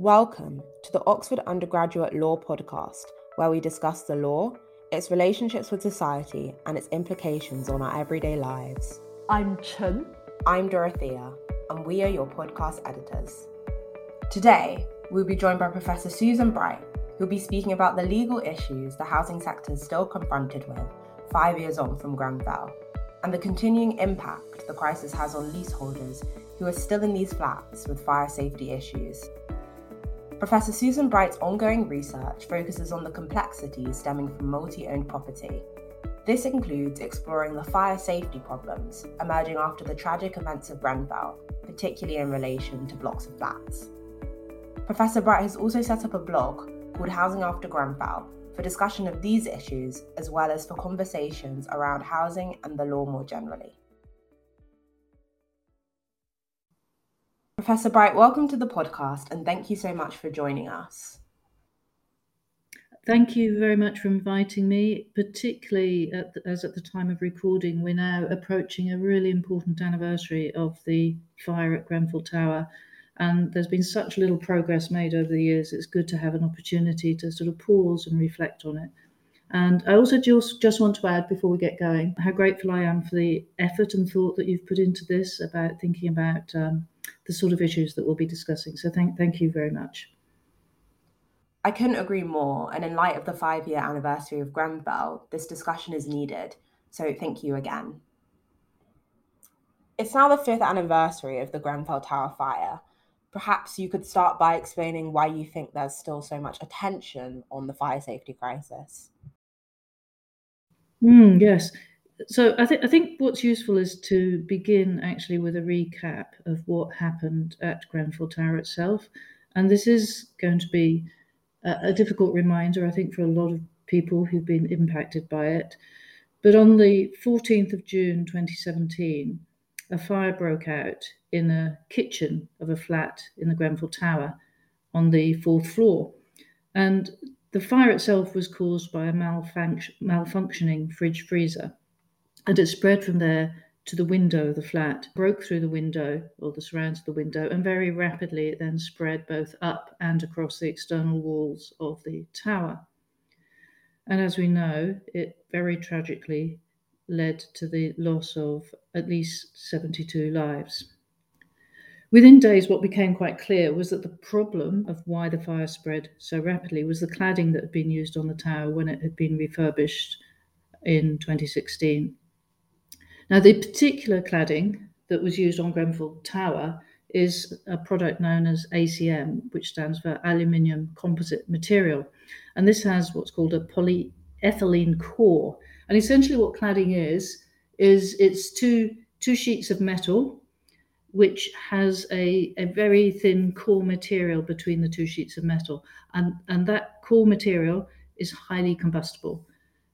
Welcome to the Oxford Undergraduate Law Podcast, where we discuss the law, its relationships with society, and its implications on our everyday lives. I'm Chen. I'm Dorothea, and we are your podcast editors. Today, we'll be joined by Professor Susan Bright, who'll be speaking about the legal issues the housing sector is still confronted with five years on from Grenfell, and the continuing impact the crisis has on leaseholders who are still in these flats with fire safety issues. Professor Susan Bright's ongoing research focuses on the complexities stemming from multi owned property. This includes exploring the fire safety problems emerging after the tragic events of Grenfell, particularly in relation to blocks of flats. Professor Bright has also set up a blog called Housing After Grenfell for discussion of these issues as well as for conversations around housing and the law more generally. Professor Bright, welcome to the podcast and thank you so much for joining us. Thank you very much for inviting me, particularly at the, as at the time of recording, we're now approaching a really important anniversary of the fire at Grenfell Tower. And there's been such little progress made over the years, it's good to have an opportunity to sort of pause and reflect on it. And I also just, just want to add before we get going how grateful I am for the effort and thought that you've put into this about thinking about um, the sort of issues that we'll be discussing. So thank, thank you very much. I couldn't agree more. And in light of the five year anniversary of Grenfell, this discussion is needed. So thank you again. It's now the fifth anniversary of the Grenfell Tower fire. Perhaps you could start by explaining why you think there's still so much attention on the fire safety crisis. Mm, yes. So I think I think what's useful is to begin actually with a recap of what happened at Grenfell Tower itself, and this is going to be a, a difficult reminder, I think, for a lot of people who've been impacted by it. But on the 14th of June 2017, a fire broke out in a kitchen of a flat in the Grenfell Tower on the fourth floor, and the fire itself was caused by a malfunc- malfunctioning fridge freezer and it spread from there to the window of the flat, broke through the window or the surrounds of the window, and very rapidly it then spread both up and across the external walls of the tower. And as we know, it very tragically led to the loss of at least 72 lives. Within days, what became quite clear was that the problem of why the fire spread so rapidly was the cladding that had been used on the tower when it had been refurbished in 2016. Now, the particular cladding that was used on Grenfell Tower is a product known as ACM, which stands for aluminium composite material. And this has what's called a polyethylene core. And essentially, what cladding is, is it's two, two sheets of metal which has a, a very thin core material between the two sheets of metal. And, and that core material is highly combustible.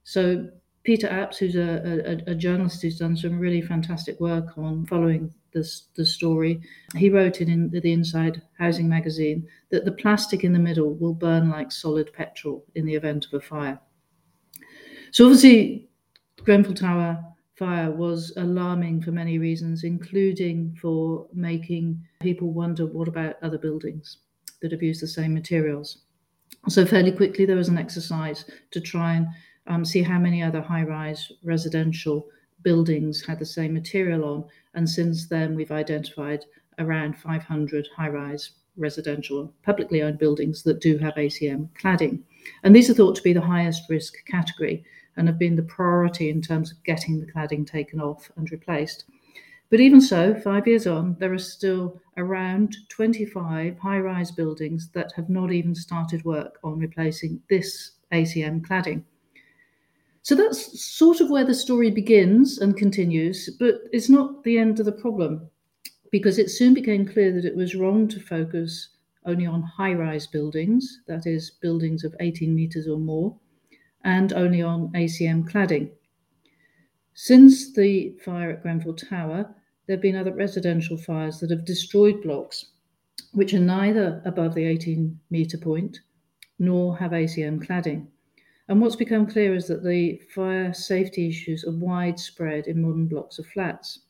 So Peter Apps, who's a, a, a, journalist who's done some really fantastic work on following this the story, he wrote it in the Inside Housing magazine that the plastic in the middle will burn like solid petrol in the event of a fire. So obviously, Grenfell Tower fire was alarming for many reasons, including for making people wonder what about other buildings that have used the same materials. So fairly quickly there was an exercise to try and um, see how many other high rise residential buildings had the same material on. And since then, we've identified around 500 high rise residential publicly owned buildings that do have ACM cladding. And these are thought to be the highest risk category and have been the priority in terms of getting the cladding taken off and replaced. But even so, five years on, there are still around 25 high rise buildings that have not even started work on replacing this ACM cladding. So that's sort of where the story begins and continues, but it's not the end of the problem because it soon became clear that it was wrong to focus only on high rise buildings, that is, buildings of 18 metres or more, and only on ACM cladding. Since the fire at Grenfell Tower, there have been other residential fires that have destroyed blocks which are neither above the 18 metre point nor have ACM cladding. And what's become clear is that the fire safety issues are widespread in modern blocks of flats.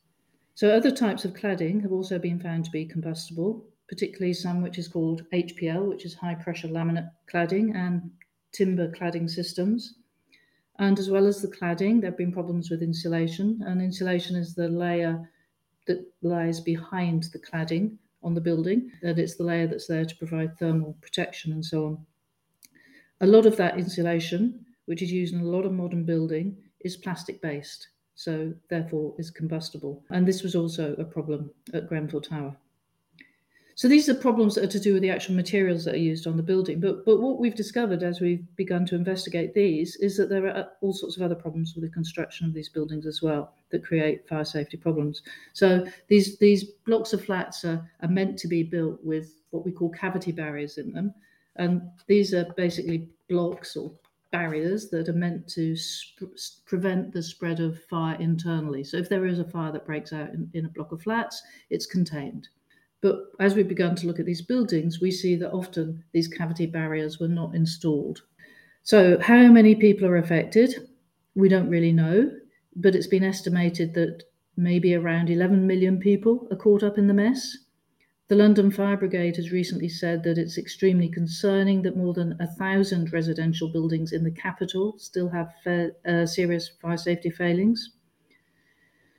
So, other types of cladding have also been found to be combustible, particularly some which is called HPL, which is high pressure laminate cladding, and timber cladding systems. And as well as the cladding, there have been problems with insulation, and insulation is the layer that lies behind the cladding on the building, that it's the layer that's there to provide thermal protection and so on. A lot of that insulation, which is used in a lot of modern building, is plastic based, so therefore is combustible. And this was also a problem at Grenfell Tower. So these are problems that are to do with the actual materials that are used on the building. But but what we've discovered as we've begun to investigate these is that there are all sorts of other problems with the construction of these buildings as well that create fire safety problems. So these these blocks of flats are, are meant to be built with what we call cavity barriers in them. And these are basically blocks or barriers that are meant to sp- prevent the spread of fire internally. So if there is a fire that breaks out in, in a block of flats, it's contained. But as we've begun to look at these buildings, we see that often these cavity barriers were not installed. So, how many people are affected? We don't really know, but it's been estimated that maybe around 11 million people are caught up in the mess. The London Fire Brigade has recently said that it's extremely concerning that more than a thousand residential buildings in the capital still have fa- uh, serious fire safety failings.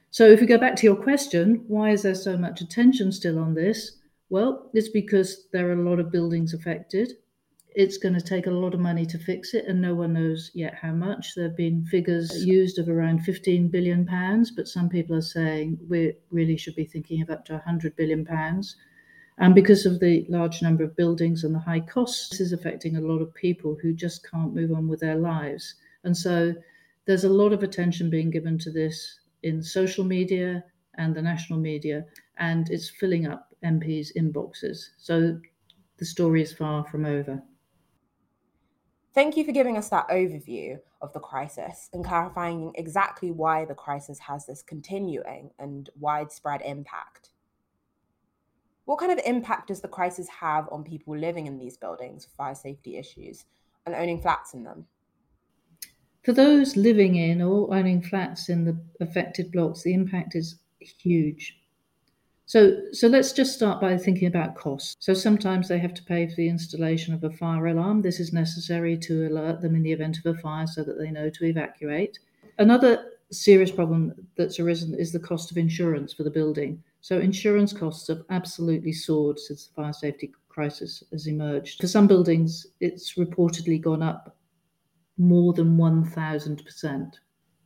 So, if we go back to your question, why is there so much attention still on this? Well, it's because there are a lot of buildings affected. It's going to take a lot of money to fix it, and no one knows yet how much. There have been figures used of around 15 billion pounds, but some people are saying we really should be thinking of up to 100 billion pounds. And because of the large number of buildings and the high costs, this is affecting a lot of people who just can't move on with their lives. And so there's a lot of attention being given to this in social media and the national media, and it's filling up MPs' inboxes. So the story is far from over. Thank you for giving us that overview of the crisis and clarifying exactly why the crisis has this continuing and widespread impact. What kind of impact does the crisis have on people living in these buildings fire safety issues and owning flats in them? For those living in or owning flats in the affected blocks, the impact is huge. So, so let's just start by thinking about costs. So sometimes they have to pay for the installation of a fire alarm. This is necessary to alert them in the event of a fire so that they know to evacuate. Another serious problem that's arisen is the cost of insurance for the building. So insurance costs have absolutely soared since the fire safety crisis has emerged. For some buildings, it's reportedly gone up more than 1000%.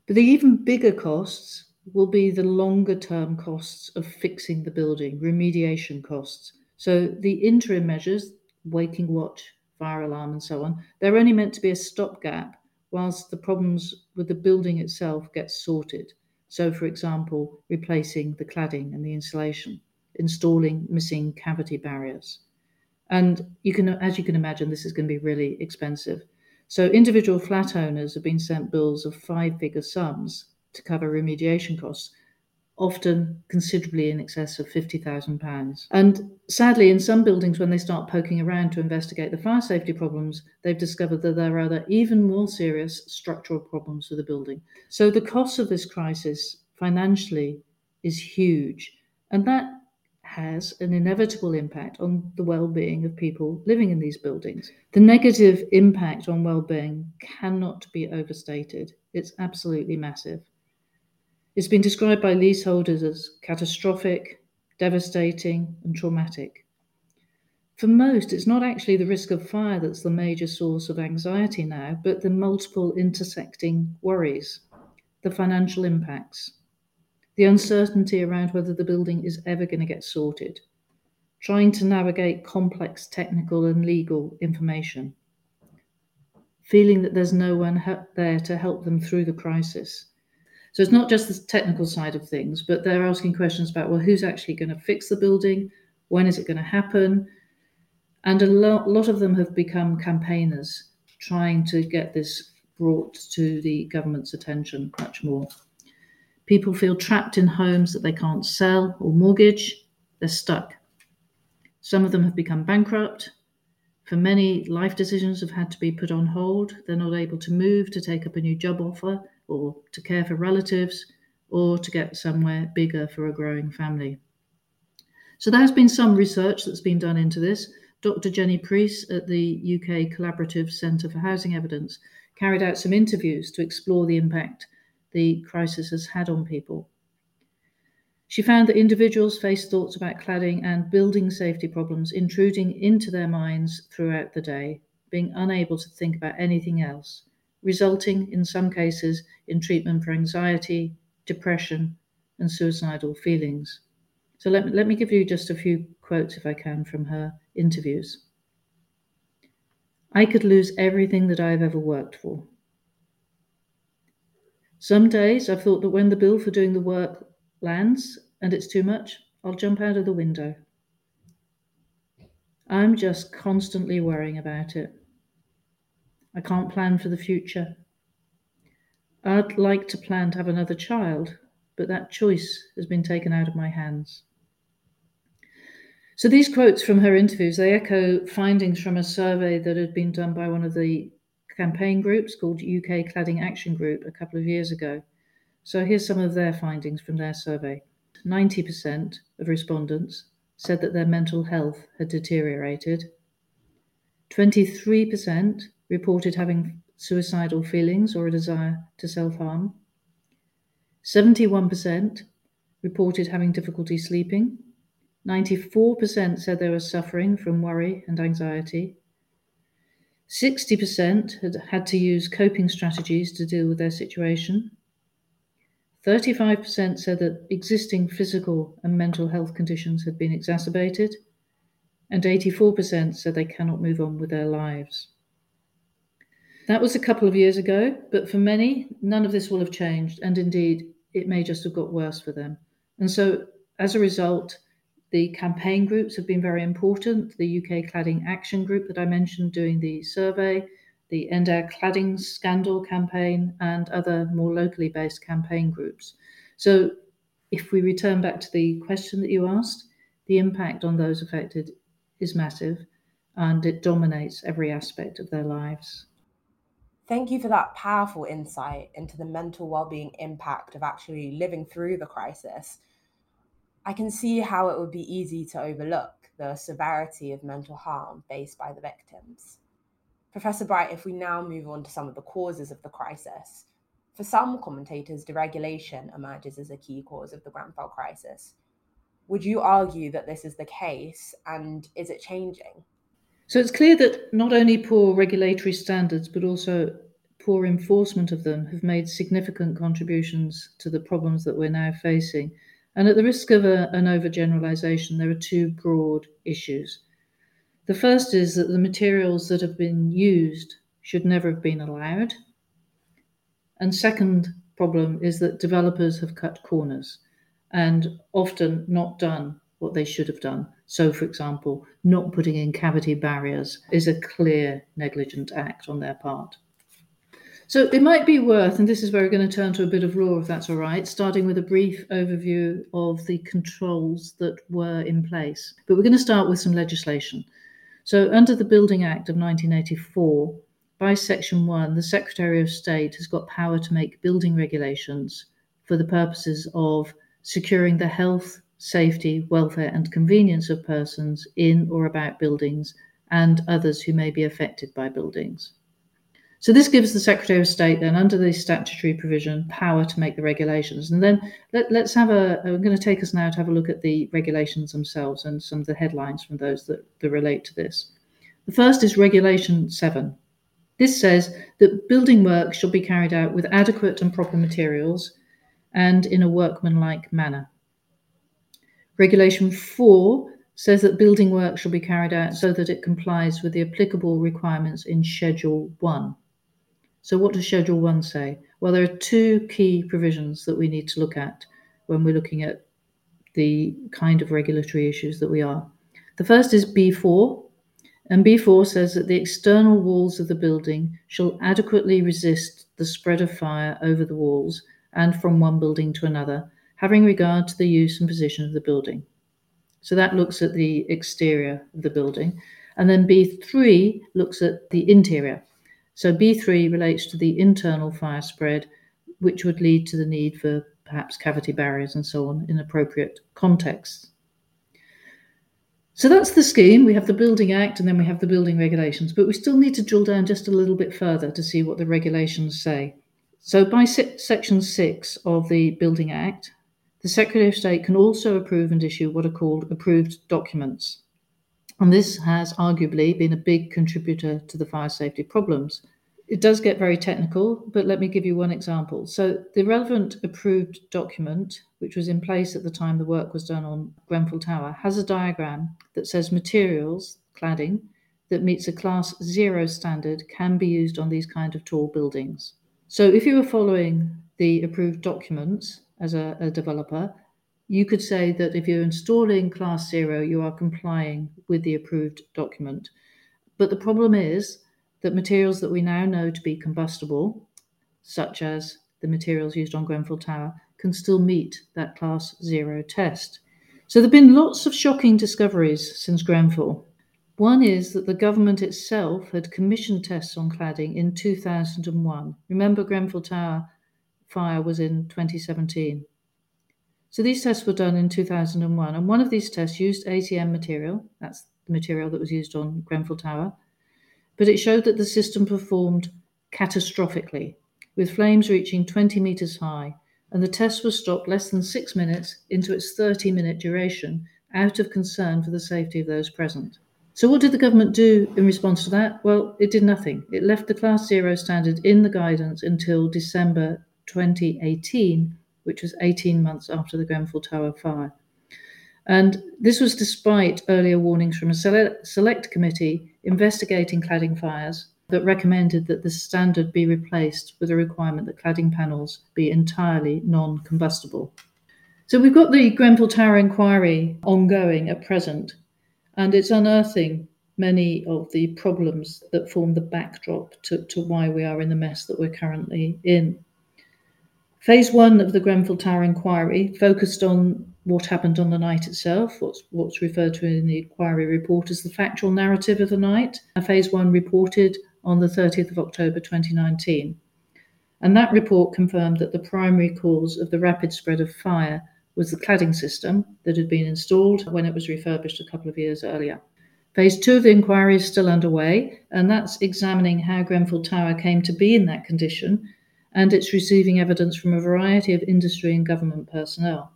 But the even bigger costs will be the longer term costs of fixing the building, remediation costs. So the interim measures, waking watch, fire alarm, and so on, they're only meant to be a stopgap whilst the problems with the building itself get sorted. So, for example, replacing the cladding and the insulation, installing missing cavity barriers. And you can, as you can imagine, this is going to be really expensive. So individual flat owners have been sent bills of five figure sums to cover remediation costs, often considerably in excess of £50,000. And sadly, in some buildings, when they start poking around to investigate the fire safety problems, they've discovered that there are other, even more serious structural problems with the building. So the cost of this crisis financially is huge. And that has an inevitable impact on the well-being of people living in these buildings. The negative impact on well-being cannot be overstated. It's absolutely massive. It's been described by leaseholders as catastrophic, devastating, and traumatic. For most, it's not actually the risk of fire that's the major source of anxiety now, but the multiple intersecting worries, the financial impacts, the uncertainty around whether the building is ever going to get sorted, trying to navigate complex technical and legal information, feeling that there's no one there to help them through the crisis. So it's not just the technical side of things, but they're asking questions about well, who's actually going to fix the building? When is it going to happen? And a lot, lot of them have become campaigners trying to get this brought to the government's attention much more. People feel trapped in homes that they can't sell or mortgage. They're stuck. Some of them have become bankrupt. For many, life decisions have had to be put on hold. They're not able to move to take up a new job offer or to care for relatives or to get somewhere bigger for a growing family. So there has been some research that's been done into this. Dr. Jenny Preece at the UK Collaborative Centre for Housing Evidence carried out some interviews to explore the impact the crisis has had on people. She found that individuals face thoughts about cladding and building safety problems intruding into their minds throughout the day, being unable to think about anything else, resulting in some cases in treatment for anxiety, depression, and suicidal feelings. So let, let me give you just a few quotes, if I can, from her interviews. I could lose everything that I've ever worked for. Some days I've thought that when the bill for doing the work lands and it's too much, I'll jump out of the window. I'm just constantly worrying about it. I can't plan for the future. I'd like to plan to have another child, but that choice has been taken out of my hands. So these quotes from her interviews, they echo findings from a survey that had been done by one of the campaign groups called UK Cladding Action Group a couple of years ago. So here's some of their findings from their survey. 90% of respondents said that their mental health had deteriorated. 23% reported having suicidal feelings or a desire to self harm. 71% reported having difficulty sleeping. 94% said they were suffering from worry and anxiety. 60% had had to use coping strategies to deal with their situation. 35% said that existing physical and mental health conditions had been exacerbated, and 84% said they cannot move on with their lives. That was a couple of years ago, but for many, none of this will have changed, and indeed, it may just have got worse for them. And so, as a result, the campaign groups have been very important. The UK Cladding Action Group that I mentioned doing the survey, the End Our Cladding Scandal campaign, and other more locally based campaign groups. So, if we return back to the question that you asked, the impact on those affected is massive and it dominates every aspect of their lives. Thank you for that powerful insight into the mental well-being impact of actually living through the crisis I can see how it would be easy to overlook the severity of mental harm faced by the victims. Professor Bright, if we now move on to some of the causes of the crisis, for some commentators, deregulation emerges as a key cause of the Grenfell crisis. Would you argue that this is the case and is it changing? So it's clear that not only poor regulatory standards, but also poor enforcement of them have made significant contributions to the problems that we're now facing. And at the risk of a, an overgeneralization, there are two broad issues. The first is that the materials that have been used should never have been allowed. And second problem is that developers have cut corners and often not done what they should have done. So, for example, not putting in cavity barriers is a clear negligent act on their part. So it might be worth, and this is where we're going to turn to a bit of law, if that's all right, starting with a brief overview of the controls that were in place. But we're going to start with some legislation. So, under the Building Act of 1984, by Section 1, the Secretary of State has got power to make building regulations for the purposes of securing the health, safety, welfare, and convenience of persons in or about buildings and others who may be affected by buildings. So this gives the Secretary of State then, under the statutory provision, power to make the regulations. And then let, us have a. I'm going to take us now to have a look at the regulations themselves and some of the headlines from those that, that relate to this. The first is Regulation Seven. This says that building work shall be carried out with adequate and proper materials and in a workmanlike manner. Regulation 4 says that building work shall be carried out so that it complies with the applicable requirements in Schedule 1. So, what does Schedule 1 say? Well, there are two key provisions that we need to look at when we're looking at the kind of regulatory issues that we are. The first is B4, and B4 says that the external walls of the building shall adequately resist the spread of fire over the walls and from one building to another, having regard to the use and position of the building. So that looks at the exterior of the building. And then B3 looks at the interior. So B3 relates to the internal fire spread, which would lead to the need for perhaps cavity barriers and so on in appropriate contexts. So that's the scheme. We have the Building Act and then we have the building regulations, but we still need to drill down just a little bit further to see what the regulations say. So, by Section 6 of the Building Act, the Secretary of State can also approve and issue what are called approved documents. And this has arguably been a big contributor to the fire safety problems. It does get very technical, but let me give you one example. So, the relevant approved document, which was in place at the time the work was done on Grenfell Tower, has a diagram that says materials, cladding, that meets a class zero standard can be used on these kind of tall buildings. So, if you were following the approved documents as a, a developer, you could say that if you're installing class zero, you are complying with the approved document. But the problem is that materials that we now know to be combustible, such as the materials used on Grenfell Tower, can still meet that class zero test. So there have been lots of shocking discoveries since Grenfell. One is that the government itself had commissioned tests on cladding in 2001. Remember, Grenfell Tower fire was in 2017. So these tests were done in 2001, and one of these tests used ACM material, that's the material that was used on Grenfell Tower, but it showed that the system performed catastrophically, with flames reaching 20 metres high, and the test was stopped less than six minutes into its 30 minute duration out of concern for the safety of those present. So, what did the government do in response to that? Well, it did nothing. It left the Class Zero standard in the guidance until December 2018, which was 18 months after the Grenfell Tower fire. And this was despite earlier warnings from a select committee investigating cladding fires that recommended that the standard be replaced with a requirement that cladding panels be entirely non combustible. So we've got the Grenfell Tower inquiry ongoing at present, and it's unearthing many of the problems that form the backdrop to, to why we are in the mess that we're currently in. Phase one of the Grenfell Tower inquiry focused on what happened on the night itself, what's, what's referred to in the inquiry report as the factual narrative of the night. Phase one reported on the 30th of October 2019. And that report confirmed that the primary cause of the rapid spread of fire was the cladding system that had been installed when it was refurbished a couple of years earlier. Phase two of the inquiry is still underway, and that's examining how Grenfell Tower came to be in that condition and it's receiving evidence from a variety of industry and government personnel.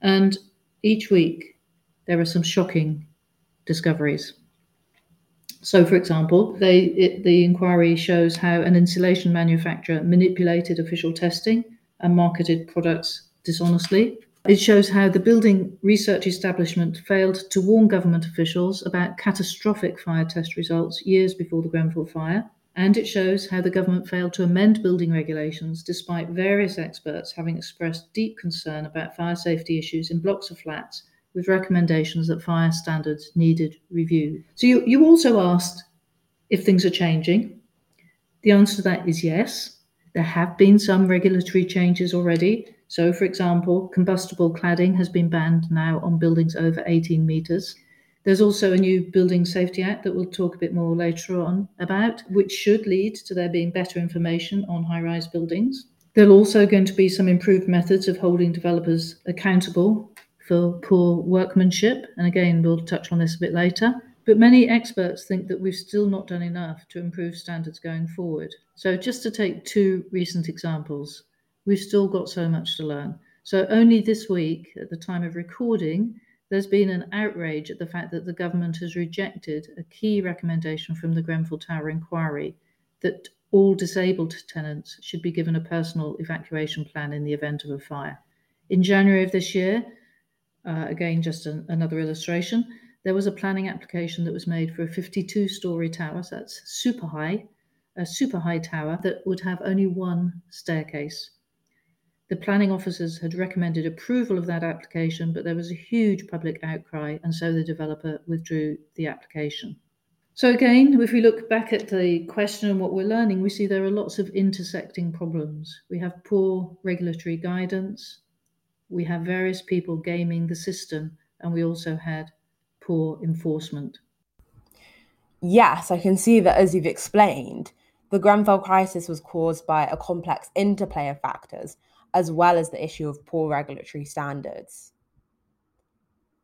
And each week, there are some shocking discoveries. So, for example, they, it, the inquiry shows how an insulation manufacturer manipulated official testing and marketed products dishonestly. It shows how the building research establishment failed to warn government officials about catastrophic fire test results years before the Grenfell fire and it shows how the government failed to amend building regulations despite various experts having expressed deep concern about fire safety issues in blocks of flats with recommendations that fire standards needed review. So you, you also asked if things are changing. The answer to that is yes. There have been some regulatory changes already. So, for example, combustible cladding has been banned now on buildings over 18 metres. There's also a new Building Safety Act that we'll talk a bit more later on about, which should lead to there being better information on high rise buildings. There are also going to be some improved methods of holding developers accountable for poor workmanship. And again, we'll touch on this a bit later. But many experts think that we've still not done enough to improve standards going forward. So, just to take two recent examples, we've still got so much to learn. So, only this week, at the time of recording, there's been an outrage at the fact that the government has rejected a key recommendation from the Grenfell Tower inquiry that all disabled tenants should be given a personal evacuation plan in the event of a fire. In January of this year, uh, again, just an, another illustration, there was a planning application that was made for a 52 story tower, so that's super high, a super high tower that would have only one staircase. The planning officers had recommended approval of that application, but there was a huge public outcry, and so the developer withdrew the application. So, again, if we look back at the question and what we're learning, we see there are lots of intersecting problems. We have poor regulatory guidance, we have various people gaming the system, and we also had poor enforcement. Yes, I can see that as you've explained, the Grenfell crisis was caused by a complex interplay of factors as well as the issue of poor regulatory standards.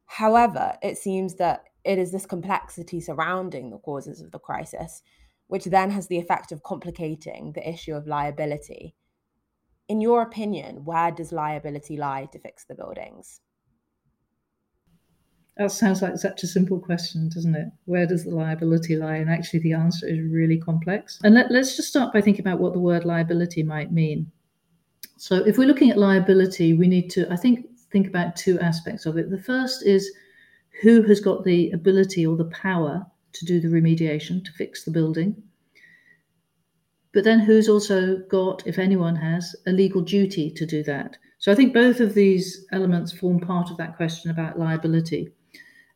However, it seems that it is this complexity surrounding the causes of the crisis, which then has the effect of complicating the issue of liability. In your opinion, where does liability lie to fix the buildings? That sounds like such a simple question, doesn't it? Where does the liability lie? And actually, the answer is really complex. And let, us just start by thinking about what the word liability might mean. So, if we're looking at liability, we need to, I think, think about two aspects of it. The first is who has got the ability or the power to do the remediation, to fix the building. But then who's also got, if anyone has, a legal duty to do that. So I think both of these elements form part of that question about liability.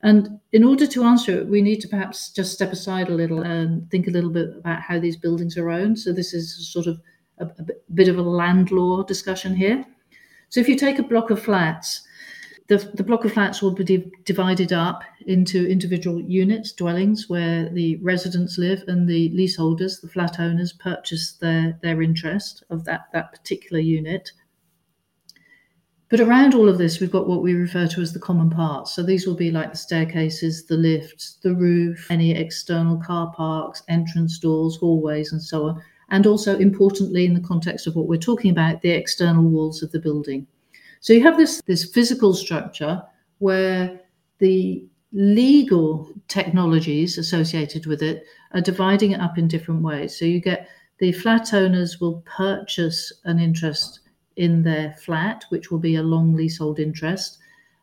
And in order to answer it, we need to perhaps just step aside a little and think a little bit about how these buildings are owned. So this is sort of a, a bit of a land law discussion here. So if you take a block of flats, the, the block of flats will be di- divided up into individual units, dwellings, where the residents live and the leaseholders, the flat owners, purchase their, their interest of that, that particular unit. But around all of this, we've got what we refer to as the common parts. So these will be like the staircases, the lifts, the roof, any external car parks, entrance doors, hallways, and so on. And also, importantly, in the context of what we're talking about, the external walls of the building. So you have this, this physical structure where the legal technologies associated with it are dividing it up in different ways. So you get the flat owners will purchase an interest in their flat, which will be a long leasehold interest,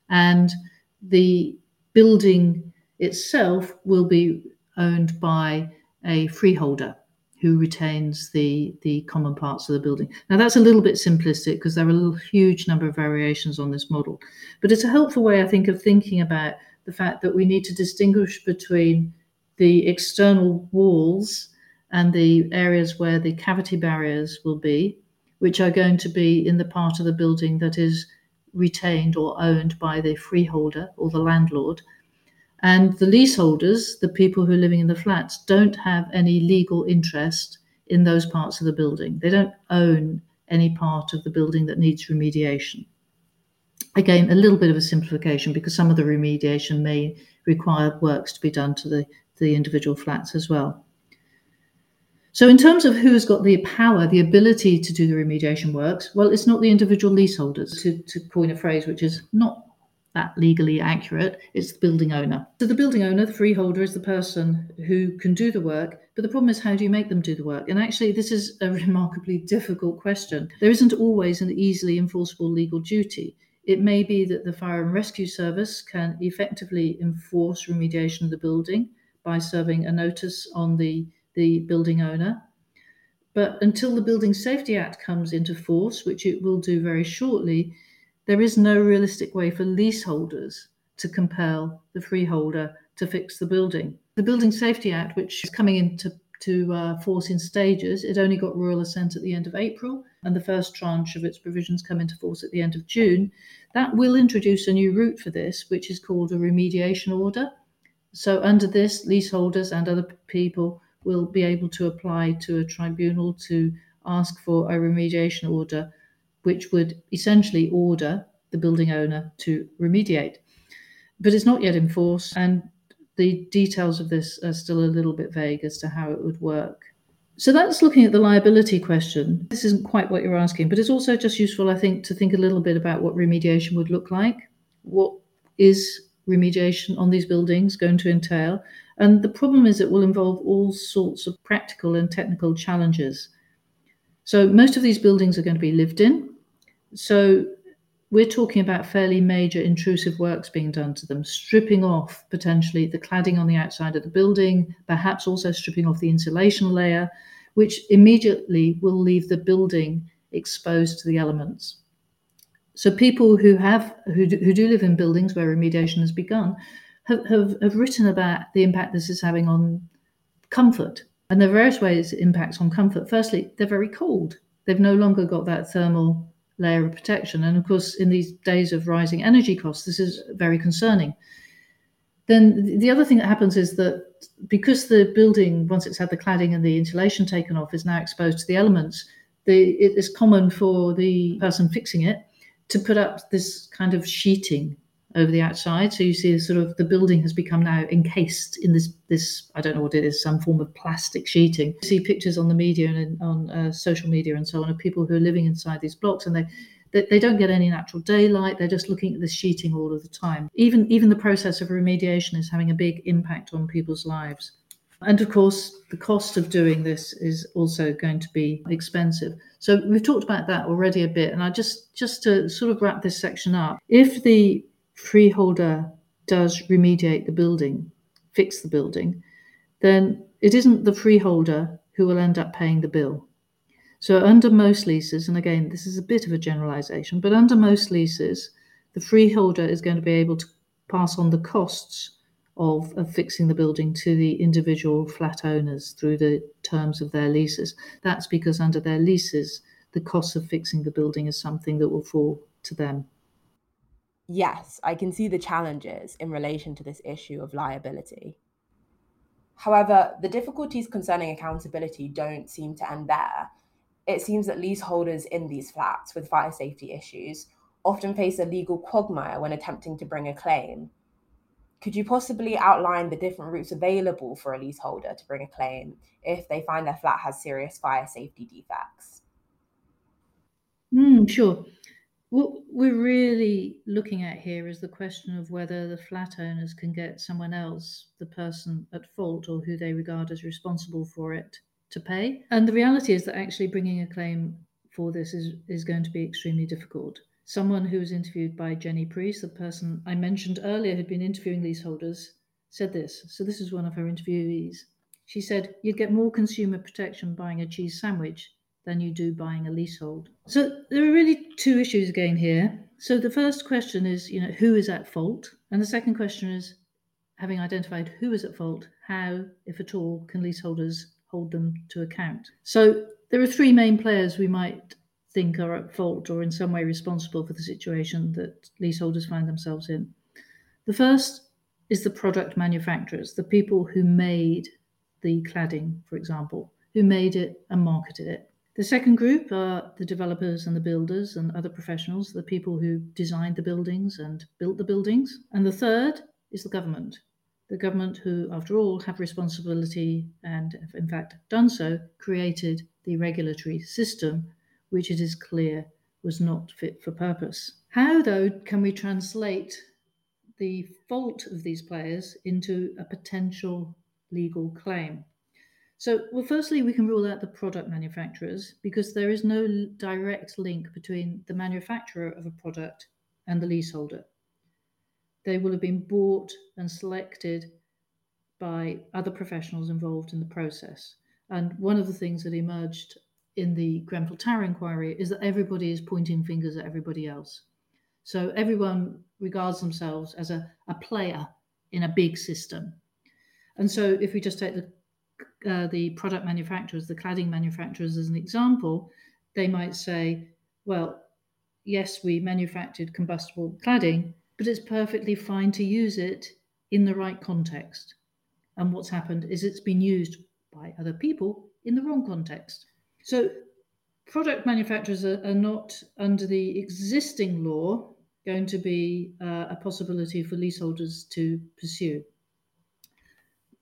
and the building itself will be owned by a freeholder who retains the the common parts of the building. Now that's a little bit simplistic because there are a huge number of variations on this model, but it's a helpful way I think of thinking about the fact that we need to distinguish between the external walls and the areas where the cavity barriers will be which are going to be in the part of the building that is retained or owned by the freeholder or the landlord. And the leaseholders, the people who are living in the flats, don't have any legal interest in those parts of the building. They don't own any part of the building that needs remediation. Again, a little bit of a simplification because some of the remediation may require works to be done to the, the individual flats as well. So, in terms of who's got the power, the ability to do the remediation works, well, it's not the individual leaseholders, to, to coin a phrase which is not that legally accurate, it's the building owner. So, the building owner, the freeholder, is the person who can do the work, but the problem is how do you make them do the work? And actually, this is a remarkably difficult question. There isn't always an easily enforceable legal duty. It may be that the Fire and Rescue Service can effectively enforce remediation of the building by serving a notice on the the building owner. But until the Building Safety Act comes into force, which it will do very shortly, there is no realistic way for leaseholders to compel the freeholder to fix the building. The Building Safety Act, which is coming into to uh, force in stages. It only got royal assent at the end of April, and the first tranche of its provisions come into force at the end of June. That will introduce a new route for this, which is called a remediation order. So, under this, leaseholders and other people will be able to apply to a tribunal to ask for a remediation order, which would essentially order the building owner to remediate. But it's not yet in force, and the details of this are still a little bit vague as to how it would work. So that's looking at the liability question. This isn't quite what you're asking, but it's also just useful, I think, to think a little bit about what remediation would look like. What is remediation on these buildings going to entail? And the problem is it will involve all sorts of practical and technical challenges. So most of these buildings are going to be lived in. So we're talking about fairly major intrusive works being done to them, stripping off potentially the cladding on the outside of the building, perhaps also stripping off the insulation layer, which immediately will leave the building exposed to the elements. So people who have who do, who do live in buildings where remediation has begun have, have, have written about the impact this is having on comfort. And there are various ways it impacts on comfort. Firstly, they're very cold. They've no longer got that thermal layer of protection. And of course, in these days of rising energy costs, this is very concerning. Then the other thing that happens is that because the building, once it's had the cladding and the insulation taken off, is now exposed to the elements, the, it is common for the person fixing it to put up this kind of sheeting over the outside. So you see sort of the building has become now encased in this this I don't know what it is, some form of plastic sheeting. You see pictures on the media and on uh, social media and so on of people who are living inside these blocks, and they they, don't get any natural daylight. They're just looking at this sheeting all of the time. Even even the process of remediation is having a big impact on people's lives. And of course, the cost of doing this is also going to be expensive. So we've talked about that already a bit. And I just just to sort of wrap this section up, if the freeholder does remediate the building, fix the building, then it isn't the freeholder who will end up paying the bill. So, under most leases, and again, this is a bit of a generalization, but under most leases, the freeholder is going to be able to pass on the costs of, of fixing the building to the individual flat owners through the terms of their leases. That's because under their leases, the cost of fixing the building is something that will fall to them. Yes, I can see the challenges in relation to this issue of liability. However, the difficulties concerning accountability don't seem to end there it seems that leaseholders in these flats with fire safety issues often face a legal quagmire when attempting to bring a claim. Could you possibly outline the different routes available for a leaseholder to bring a claim if they find their flat has serious fire safety defects? Mm, sure. What we're really looking at here is the question of whether the flat owners can get someone else, the person at fault or who they regard as responsible for it, to pay. And the reality is that actually bringing a claim for this is, is going to be extremely difficult. Someone who was interviewed by Jenny Preece, the person I mentioned earlier who'd been interviewing leaseholders, said this. So this is one of her interviewees. She said, You'd get more consumer protection buying a cheese sandwich than you do buying a leasehold. So there are really two issues again here. So the first question is, you know, who is at fault? And the second question is, having identified who is at fault, how, if at all, can leaseholders hold them to account. So there are three main players we might think are at fault or in some way responsible for the situation that leaseholders find themselves in. The first is the product manufacturers, the people who made the cladding, for example, who made it and marketed it. The second group are the developers and the builders and other professionals, the people who designed the buildings and built the buildings. And the third is the government, the government, who, after all, have responsibility and, in fact, done so, created the regulatory system, which it is clear was not fit for purpose. How, though, can we translate the fault of these players into a potential legal claim? So, well, firstly, we can rule out the product manufacturers because there is no direct link between the manufacturer of a product and the leaseholder they will have been bought and selected by other professionals involved in the process. And one of the things that emerged in the Grenfell Tower inquiry is that everybody is pointing fingers at everybody else. So everyone regards themselves as a, a player in a big system. And so if we just take the uh, the product manufacturers, the cladding manufacturers as an example, they might say, well, yes, we manufactured combustible cladding, but it's perfectly fine to use it in the right context. And what's happened is it's been used by other people in the wrong context. So, product manufacturers are, are not, under the existing law, going to be uh, a possibility for leaseholders to pursue.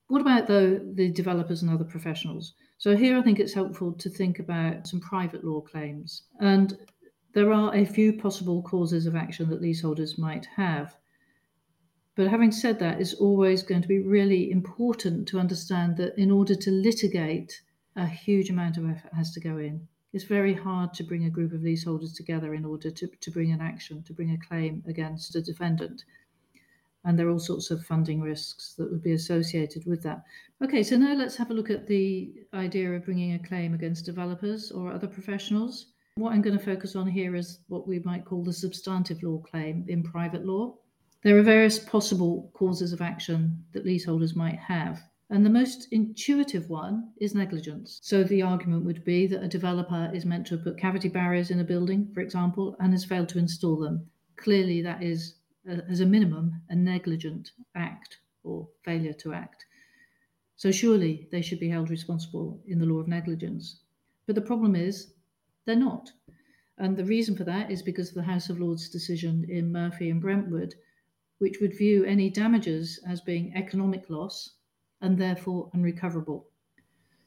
What about, the developers and other professionals? So, here I think it's helpful to think about some private law claims. And there are a few possible causes of action that leaseholders might have. But having said that, it's always going to be really important to understand that in order to litigate, a huge amount of effort has to go in. It's very hard to bring a group of leaseholders together in order to, to bring an action, to bring a claim against a defendant. And there are all sorts of funding risks that would be associated with that. Okay, so now let's have a look at the idea of bringing a claim against developers or other professionals. What I'm going to focus on here is what we might call the substantive law claim in private law. There are various possible causes of action that leaseholders might have. And the most intuitive one is negligence. So the argument would be that a developer is meant to have put cavity barriers in a building, for example, and has failed to install them. Clearly, that is, as a minimum, a negligent act or failure to act. So surely they should be held responsible in the law of negligence. But the problem is they're not. And the reason for that is because of the House of Lords decision in Murphy and Brentwood, which would view any damages as being economic loss and therefore unrecoverable.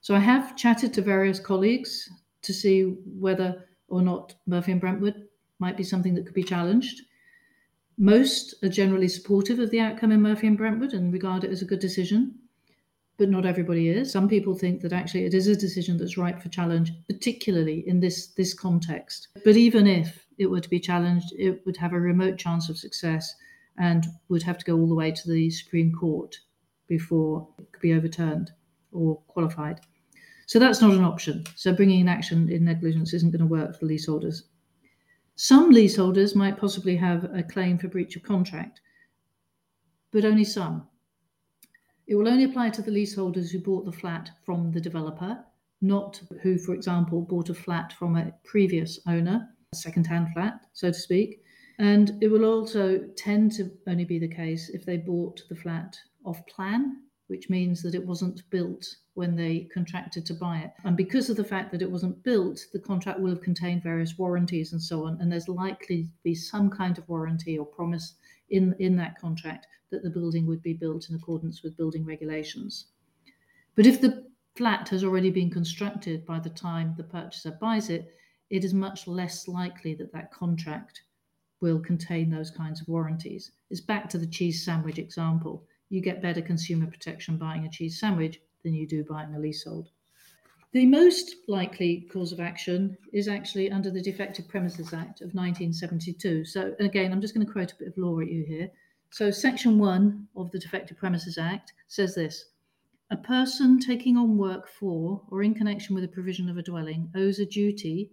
So I have chatted to various colleagues to see whether or not Murphy and Brentwood might be something that could be challenged. Most are generally supportive of the outcome in Murphy and Brentwood and regard it as a good decision, but not everybody is. Some people think that actually it is a decision that's ripe for challenge, particularly in this, this context. But even if it were to be challenged, it would have a remote chance of success and would have to go all the way to the Supreme Court before it could be overturned or qualified. So that's not an option. So bringing an action in negligence isn't going to work for leaseholders. Some leaseholders might possibly have a claim for breach of contract, but only some. It will only apply to the leaseholders who bought the flat from the developer, not who, for example, bought a flat from a previous owner, a second hand flat, so to speak. And it will also tend to only be the case if they bought the flat off plan, which means that it wasn't built when they contracted to buy it. And because of the fact that it wasn't built, the contract will have contained various warranties and so on. And there's likely to be some kind of warranty or promise in, in that contract that the building would be built in accordance with building regulations. But if the flat has already been constructed by the time the purchaser buys it, it is much less likely that that contract will contain those kinds of warranties. It's back to the cheese sandwich example. You get better consumer protection buying a cheese sandwich than you do buying a leasehold. The most likely cause of action is actually under the Defective Premises Act of 1972. So, again, I'm just going to quote a bit of law at you here. So, Section 1 of the Defective Premises Act says this A person taking on work for or in connection with the provision of a dwelling owes a duty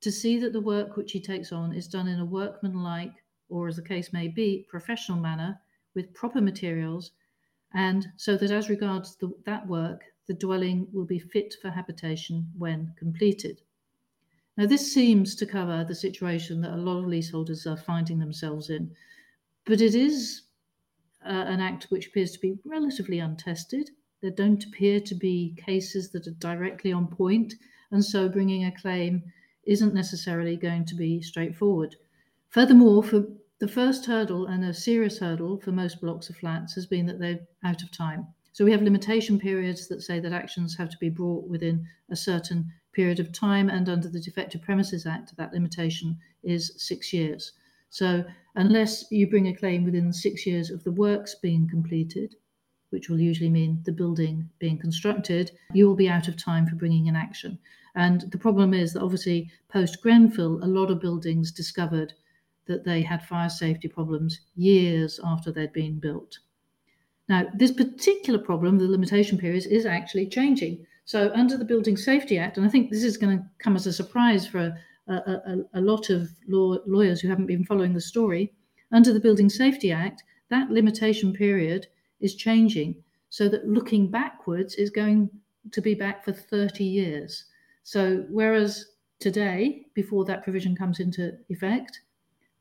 to see that the work which he takes on is done in a workmanlike, or as the case may be, professional manner with proper materials and so that as regards the, that work, the dwelling will be fit for habitation when completed. Now, this seems to cover the situation that a lot of leaseholders are finding themselves in, but it is uh, an act which appears to be relatively untested. There don't appear to be cases that are directly on point, and so bringing a claim isn't necessarily going to be straightforward. Furthermore, for the first hurdle, and a serious hurdle for most blocks of flats, has been that they're out of time. So we have limitation periods that say that actions have to be brought within a certain period of time, and under the Defective Premises Act, that limitation is six years. So unless you bring a claim within six years of the works being completed, which will usually mean the building being constructed, you will be out of time for bringing an action. And the problem is that obviously post Grenfell, a lot of buildings discovered that they had fire safety problems years after they'd been built. Now, this particular problem, the limitation periods, is actually changing. So, under the Building Safety Act, and I think this is going to come as a surprise for a, a, a lot of law, lawyers who haven't been following the story, under the Building Safety Act, that limitation period is changing so that looking backwards is going to be back for 30 years. So, whereas today, before that provision comes into effect,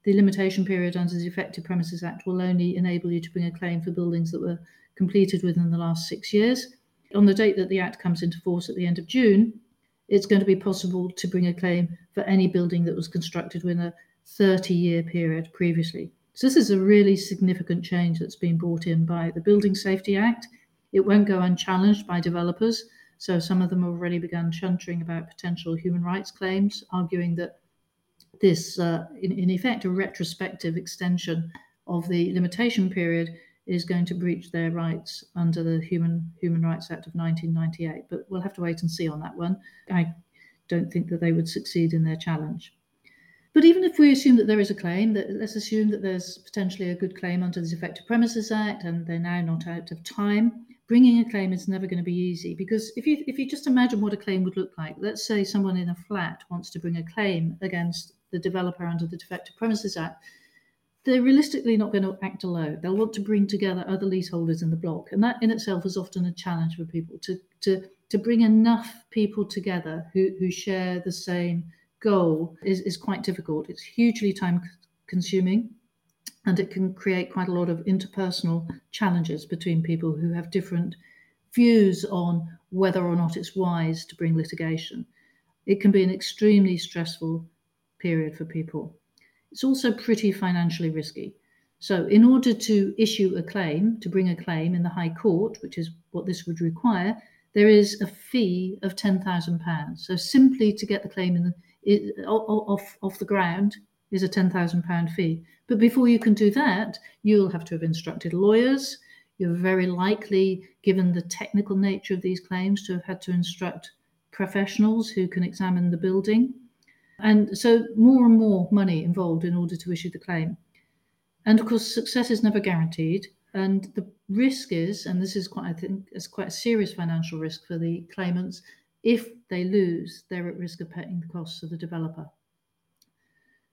the limitation period under the Defective Premises Act will only enable you to bring a claim for buildings that were completed within the last six years. On the date that the Act comes into force at the end of June, it's going to be possible to bring a claim for any building that was constructed within a 30 year period previously. So, this is a really significant change that's been brought in by the Building Safety Act. It won't go unchallenged by developers. So, some of them have already begun chuntering about potential human rights claims, arguing that this, uh, in, in effect, a retrospective extension of the limitation period is going to breach their rights under the Human Human Rights Act of 1998. But we'll have to wait and see on that one. I don't think that they would succeed in their challenge. But even if we assume that there is a claim, that let's assume that there's potentially a good claim under the Defective Premises Act, and they're now not out of time. Bringing a claim is never going to be easy because if you if you just imagine what a claim would look like, let's say someone in a flat wants to bring a claim against the developer under the Defective Premises Act, they're realistically not going to act alone. They'll want to bring together other leaseholders in the block. And that in itself is often a challenge for people to, to, to bring enough people together who, who share the same goal is, is quite difficult. It's hugely time consuming and it can create quite a lot of interpersonal challenges between people who have different views on whether or not it's wise to bring litigation. It can be an extremely stressful period for people. It's also pretty financially risky. So, in order to issue a claim, to bring a claim in the High Court, which is what this would require, there is a fee of £10,000. So, simply to get the claim in the, it, off, off the ground is a £10,000 fee. But before you can do that, you'll have to have instructed lawyers. You're very likely, given the technical nature of these claims, to have had to instruct professionals who can examine the building. And so, more and more money involved in order to issue the claim. And of course, success is never guaranteed. And the risk is, and this is quite, I think, it's quite a serious financial risk for the claimants. If they lose, they're at risk of paying the costs of the developer.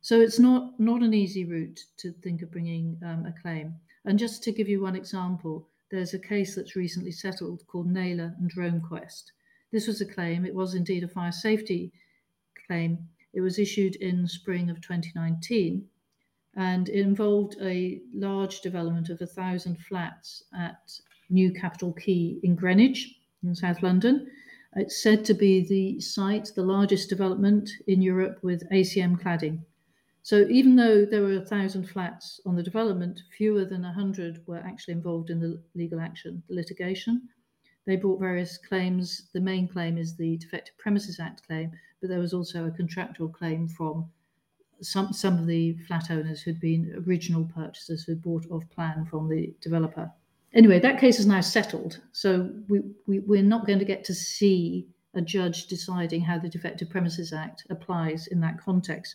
So it's not not an easy route to think of bringing um, a claim. And just to give you one example, there's a case that's recently settled called Naylor and Roamquest. This was a claim. It was indeed a fire safety claim. It was issued in spring of 2019 and it involved a large development of thousand flats at New Capital Quay in Greenwich, in South London. It's said to be the site, the largest development in Europe with ACM cladding. So even though there were thousand flats on the development, fewer than hundred were actually involved in the legal action, the litigation. They brought various claims. The main claim is the Defective Premises Act claim, but there was also a contractual claim from some some of the flat owners who'd been original purchasers who bought off plan from the developer. Anyway, that case is now settled, so we, we we're not going to get to see a judge deciding how the Defective Premises Act applies in that context.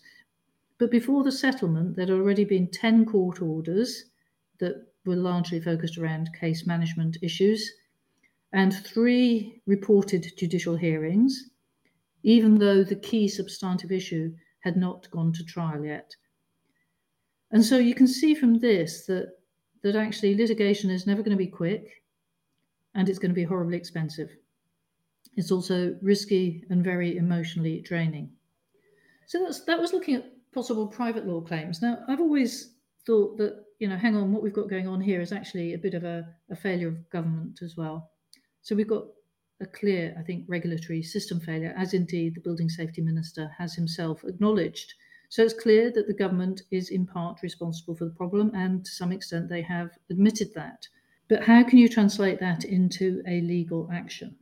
But before the settlement, there'd already been 10 court orders that were largely focused around case management issues and three reported judicial hearings, even though the key substantive issue had not gone to trial yet. And so you can see from this that, that actually litigation is never going to be quick and it's going to be horribly expensive. It's also risky and very emotionally draining. So that's, that was looking at possible private law claims. Now, I've always thought that, you know, hang on, what we've got going on here is actually a bit of a, a failure of government as well. So we've got a clear, I think, regulatory system failure, as indeed the Building Safety Minister has himself acknowledged. So it's clear that the government is in part responsible for the problem, and to some extent they have admitted that. But how can you translate that into a legal action?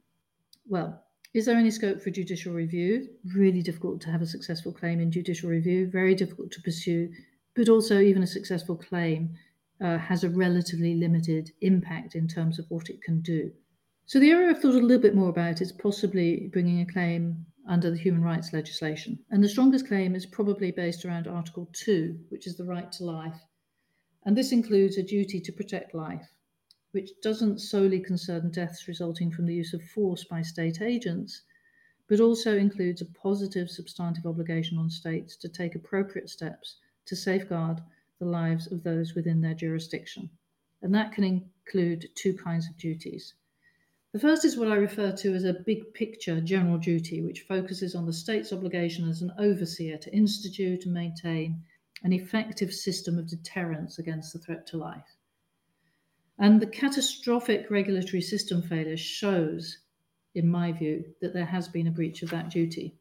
Well, is there any scope for judicial review? Really difficult to have a successful claim in judicial review, very difficult to pursue, but also even a successful claim uh, has a relatively limited impact in terms of what it can do. So the area I've thought a little bit more about is possibly bringing a claim under the human rights legislation. And the strongest claim is probably based around Article 2, which is the right to life. And this includes a duty to protect life, which doesn't solely concern deaths resulting from the use of force by state agents, but also includes a positive substantive obligation on states to take appropriate steps to safeguard the lives of those within their jurisdiction. And that can include two kinds of duties. The first is what I refer to as a big picture general duty, which focuses on the state's obligation as an overseer to institute and maintain an effective system of deterrence against the threat to life. And the catastrophic regulatory system failure shows, in my view, that there has been a breach of that duty.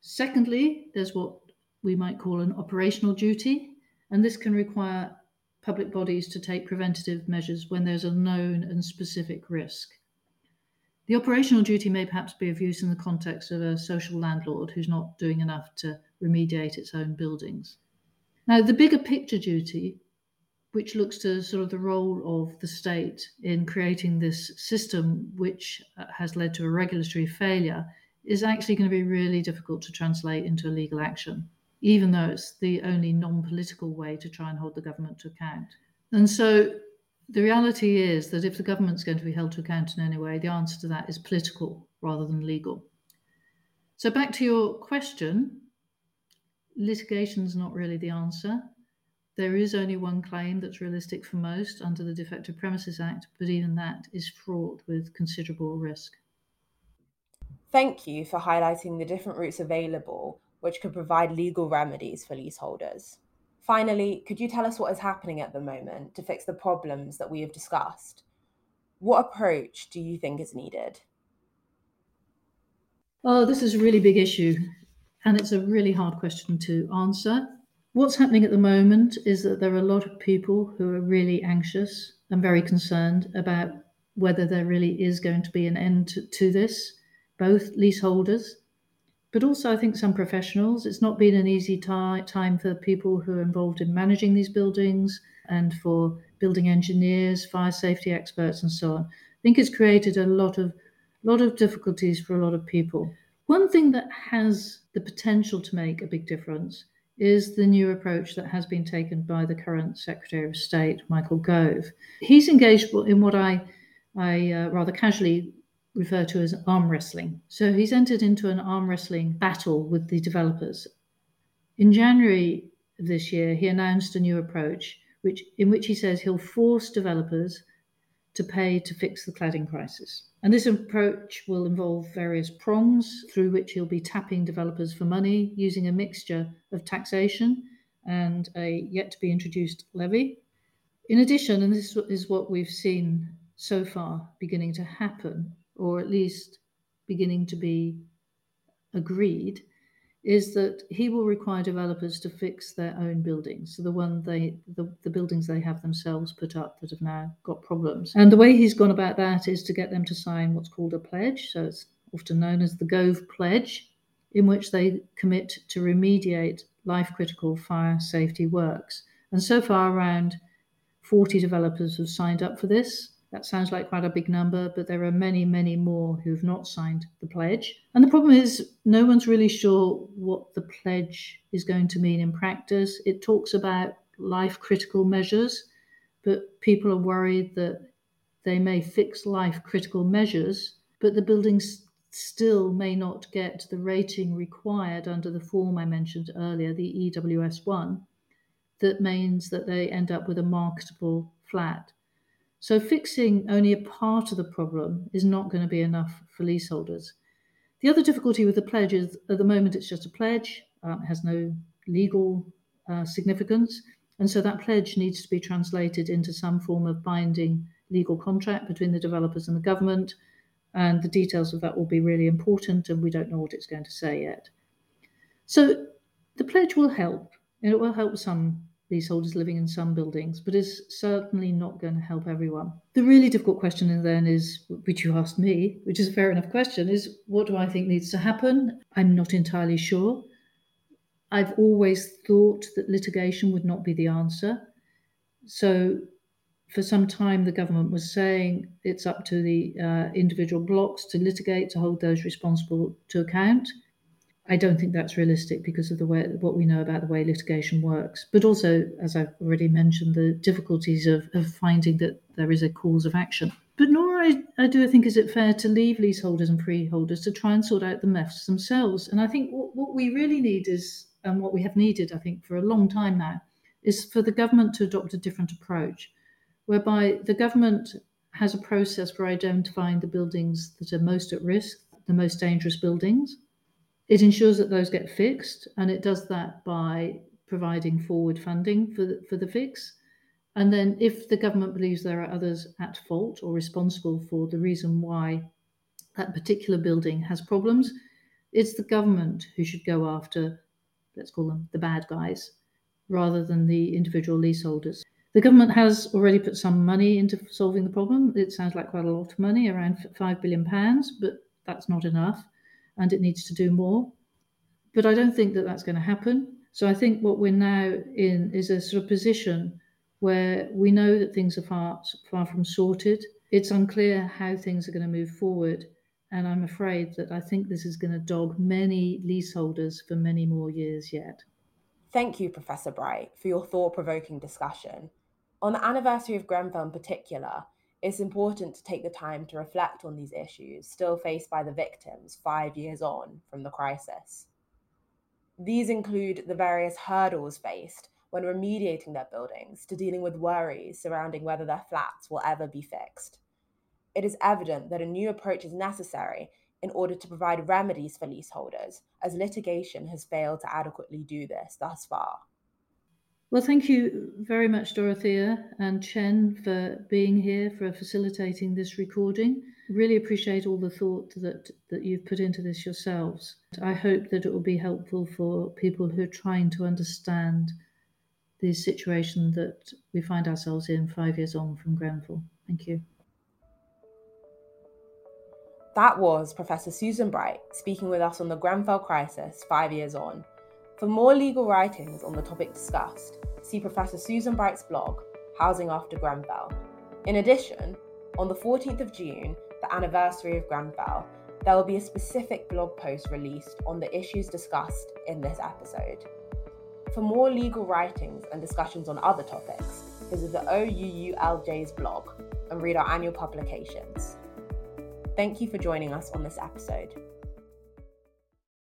Secondly, there's what we might call an operational duty, and this can require public bodies to take preventative measures when there's a known and specific risk. The operational duty may perhaps be of use in the context of a social landlord who's not doing enough to remediate its own buildings. Now, the bigger picture duty, which looks to sort of the role of the state in creating this system, which uh, has led to a regulatory failure, is actually going to be really difficult to translate into a legal action even though it's the only non political way to try and hold the government to account. And so the reality is that if the government's going to be held to account in any way, the answer to that is political rather than legal. So, back to your question litigation is not really the answer. There is only one claim that's realistic for most under the Defective Premises Act, but even that is fraught with considerable risk. Thank you for highlighting the different routes available which could provide legal remedies for leaseholders. Finally, could you tell us what is happening at the moment to fix the problems that we have discussed? What approach do you think is needed? Oh, this is a really big issue, and it's a really hard question to answer. What's happening at the moment is that there are a lot of people who are really anxious and very concerned about whether there really is going to be an end to, to this, both leaseholders, but also I think some professionals. It's not been an easy time for people who are involved in managing these buildings and for building engineers, fire safety experts, and so on. I think it's created a lot of lot of difficulties for a lot of people. One thing that has the potential to make a big difference is the new approach that has been taken by the current Secretary of State, Michael Gove. He's engaged in what I, I uh, rather casually refer to as arm wrestling. So he's entered into an arm wrestling battle with the developers. In January this year, he announced a new approach which, in which he says he'll force developers to pay to fix the cladding crisis. And this approach will involve various prongs through which he'll be tapping developers for money using a mixture of taxation and a yet to be introduced levy. In addition, and this is what we've seen so far beginning to happen, or at least beginning to be agreed, is that he will require developers to fix their own buildings, so the one they the, the buildings they have themselves put up that have now got problems. And the way he's gone about that is to get them to sign what's called a pledge, so it's often known as the Gove Pledge, in which they commit to remediate life critical fire safety works. And so far around 40 developers have signed up for this. That sounds like quite a big number, but there are many, many more who've not signed the pledge. And the problem is, no one's really sure what the pledge is going to mean in practice. It talks about life critical measures, but people are worried that they may fix life critical measures, but the buildings still may not get the rating required under the form I mentioned earlier, the EWS 1, that means that they end up with a marketable flat. So fixing only a part of the problem is not going to be enough for leaseholders. The other difficulty with the pledge is at the moment it's just a pledge, um, it has no legal uh, significance. And so that pledge needs to be translated into some form of binding legal contract between the developers and the government. And the details of that will be really important, and we don't know what it's going to say yet. So the pledge will help, and it will help some leaseholders living in some buildings, but is certainly not going to help everyone. The really difficult question then is, which you asked me, which is a fair enough question, is what do I think needs to happen? I'm not entirely sure. I've always thought that litigation would not be the answer. So for some time, the government was saying it's up to the uh, individual blocks to litigate, to hold those responsible to account. I don't think that's realistic because of the way what we know about the way litigation works, but also, as I've already mentioned, the difficulties of, of finding that there is a cause of action. But nor I, do I do think is it fair to leave leaseholders and freeholders to try and sort out the mess themselves. And I think what, what we really need is, and what we have needed, I think, for a long time now, is for the government to adopt a different approach, whereby the government has a process for identifying the buildings that are most at risk, the most dangerous buildings it ensures that those get fixed, and it does that by providing forward funding for the, for the fix. And then, if the government believes there are others at fault or responsible for the reason why that particular building has problems, it's the government who should go after, let's call them the bad guys, rather than the individual leaseholders. The government has already put some money into solving the problem. It sounds like quite a lot of money, around £5 billion, but that's not enough and it needs to do more. But I don't think that that's going to happen. So I think what we're now in is a sort of position where we know that things are far, far from sorted. It's unclear how things are going to move forward. And I'm afraid that I think this is going to dog many leaseholders for many more years yet. Thank you, Professor Bright, for your thought provoking discussion. On the anniversary of Grenfell in particular, it's important to take the time to reflect on these issues still faced by the victims five years on from the crisis. These include the various hurdles faced when remediating their buildings to dealing with worries surrounding whether their flats will ever be fixed. It is evident that a new approach is necessary in order to provide remedies for leaseholders, as litigation has failed to adequately do this thus far. Well, thank you very much, Dorothea and Chen, for being here, for facilitating this recording. Really appreciate all the thought that, that you've put into this yourselves. I hope that it will be helpful for people who are trying to understand the situation that we find ourselves in five years on from Grenfell. Thank you. That was Professor Susan Bright speaking with us on the Grenfell crisis five years on. For more legal writings on the topic discussed, see Professor Susan Bright's blog, Housing After Grenfell. In addition, on the 14th of June, the anniversary of Grenfell, there will be a specific blog post released on the issues discussed in this episode. For more legal writings and discussions on other topics, visit the OUULJ's blog and read our annual publications. Thank you for joining us on this episode.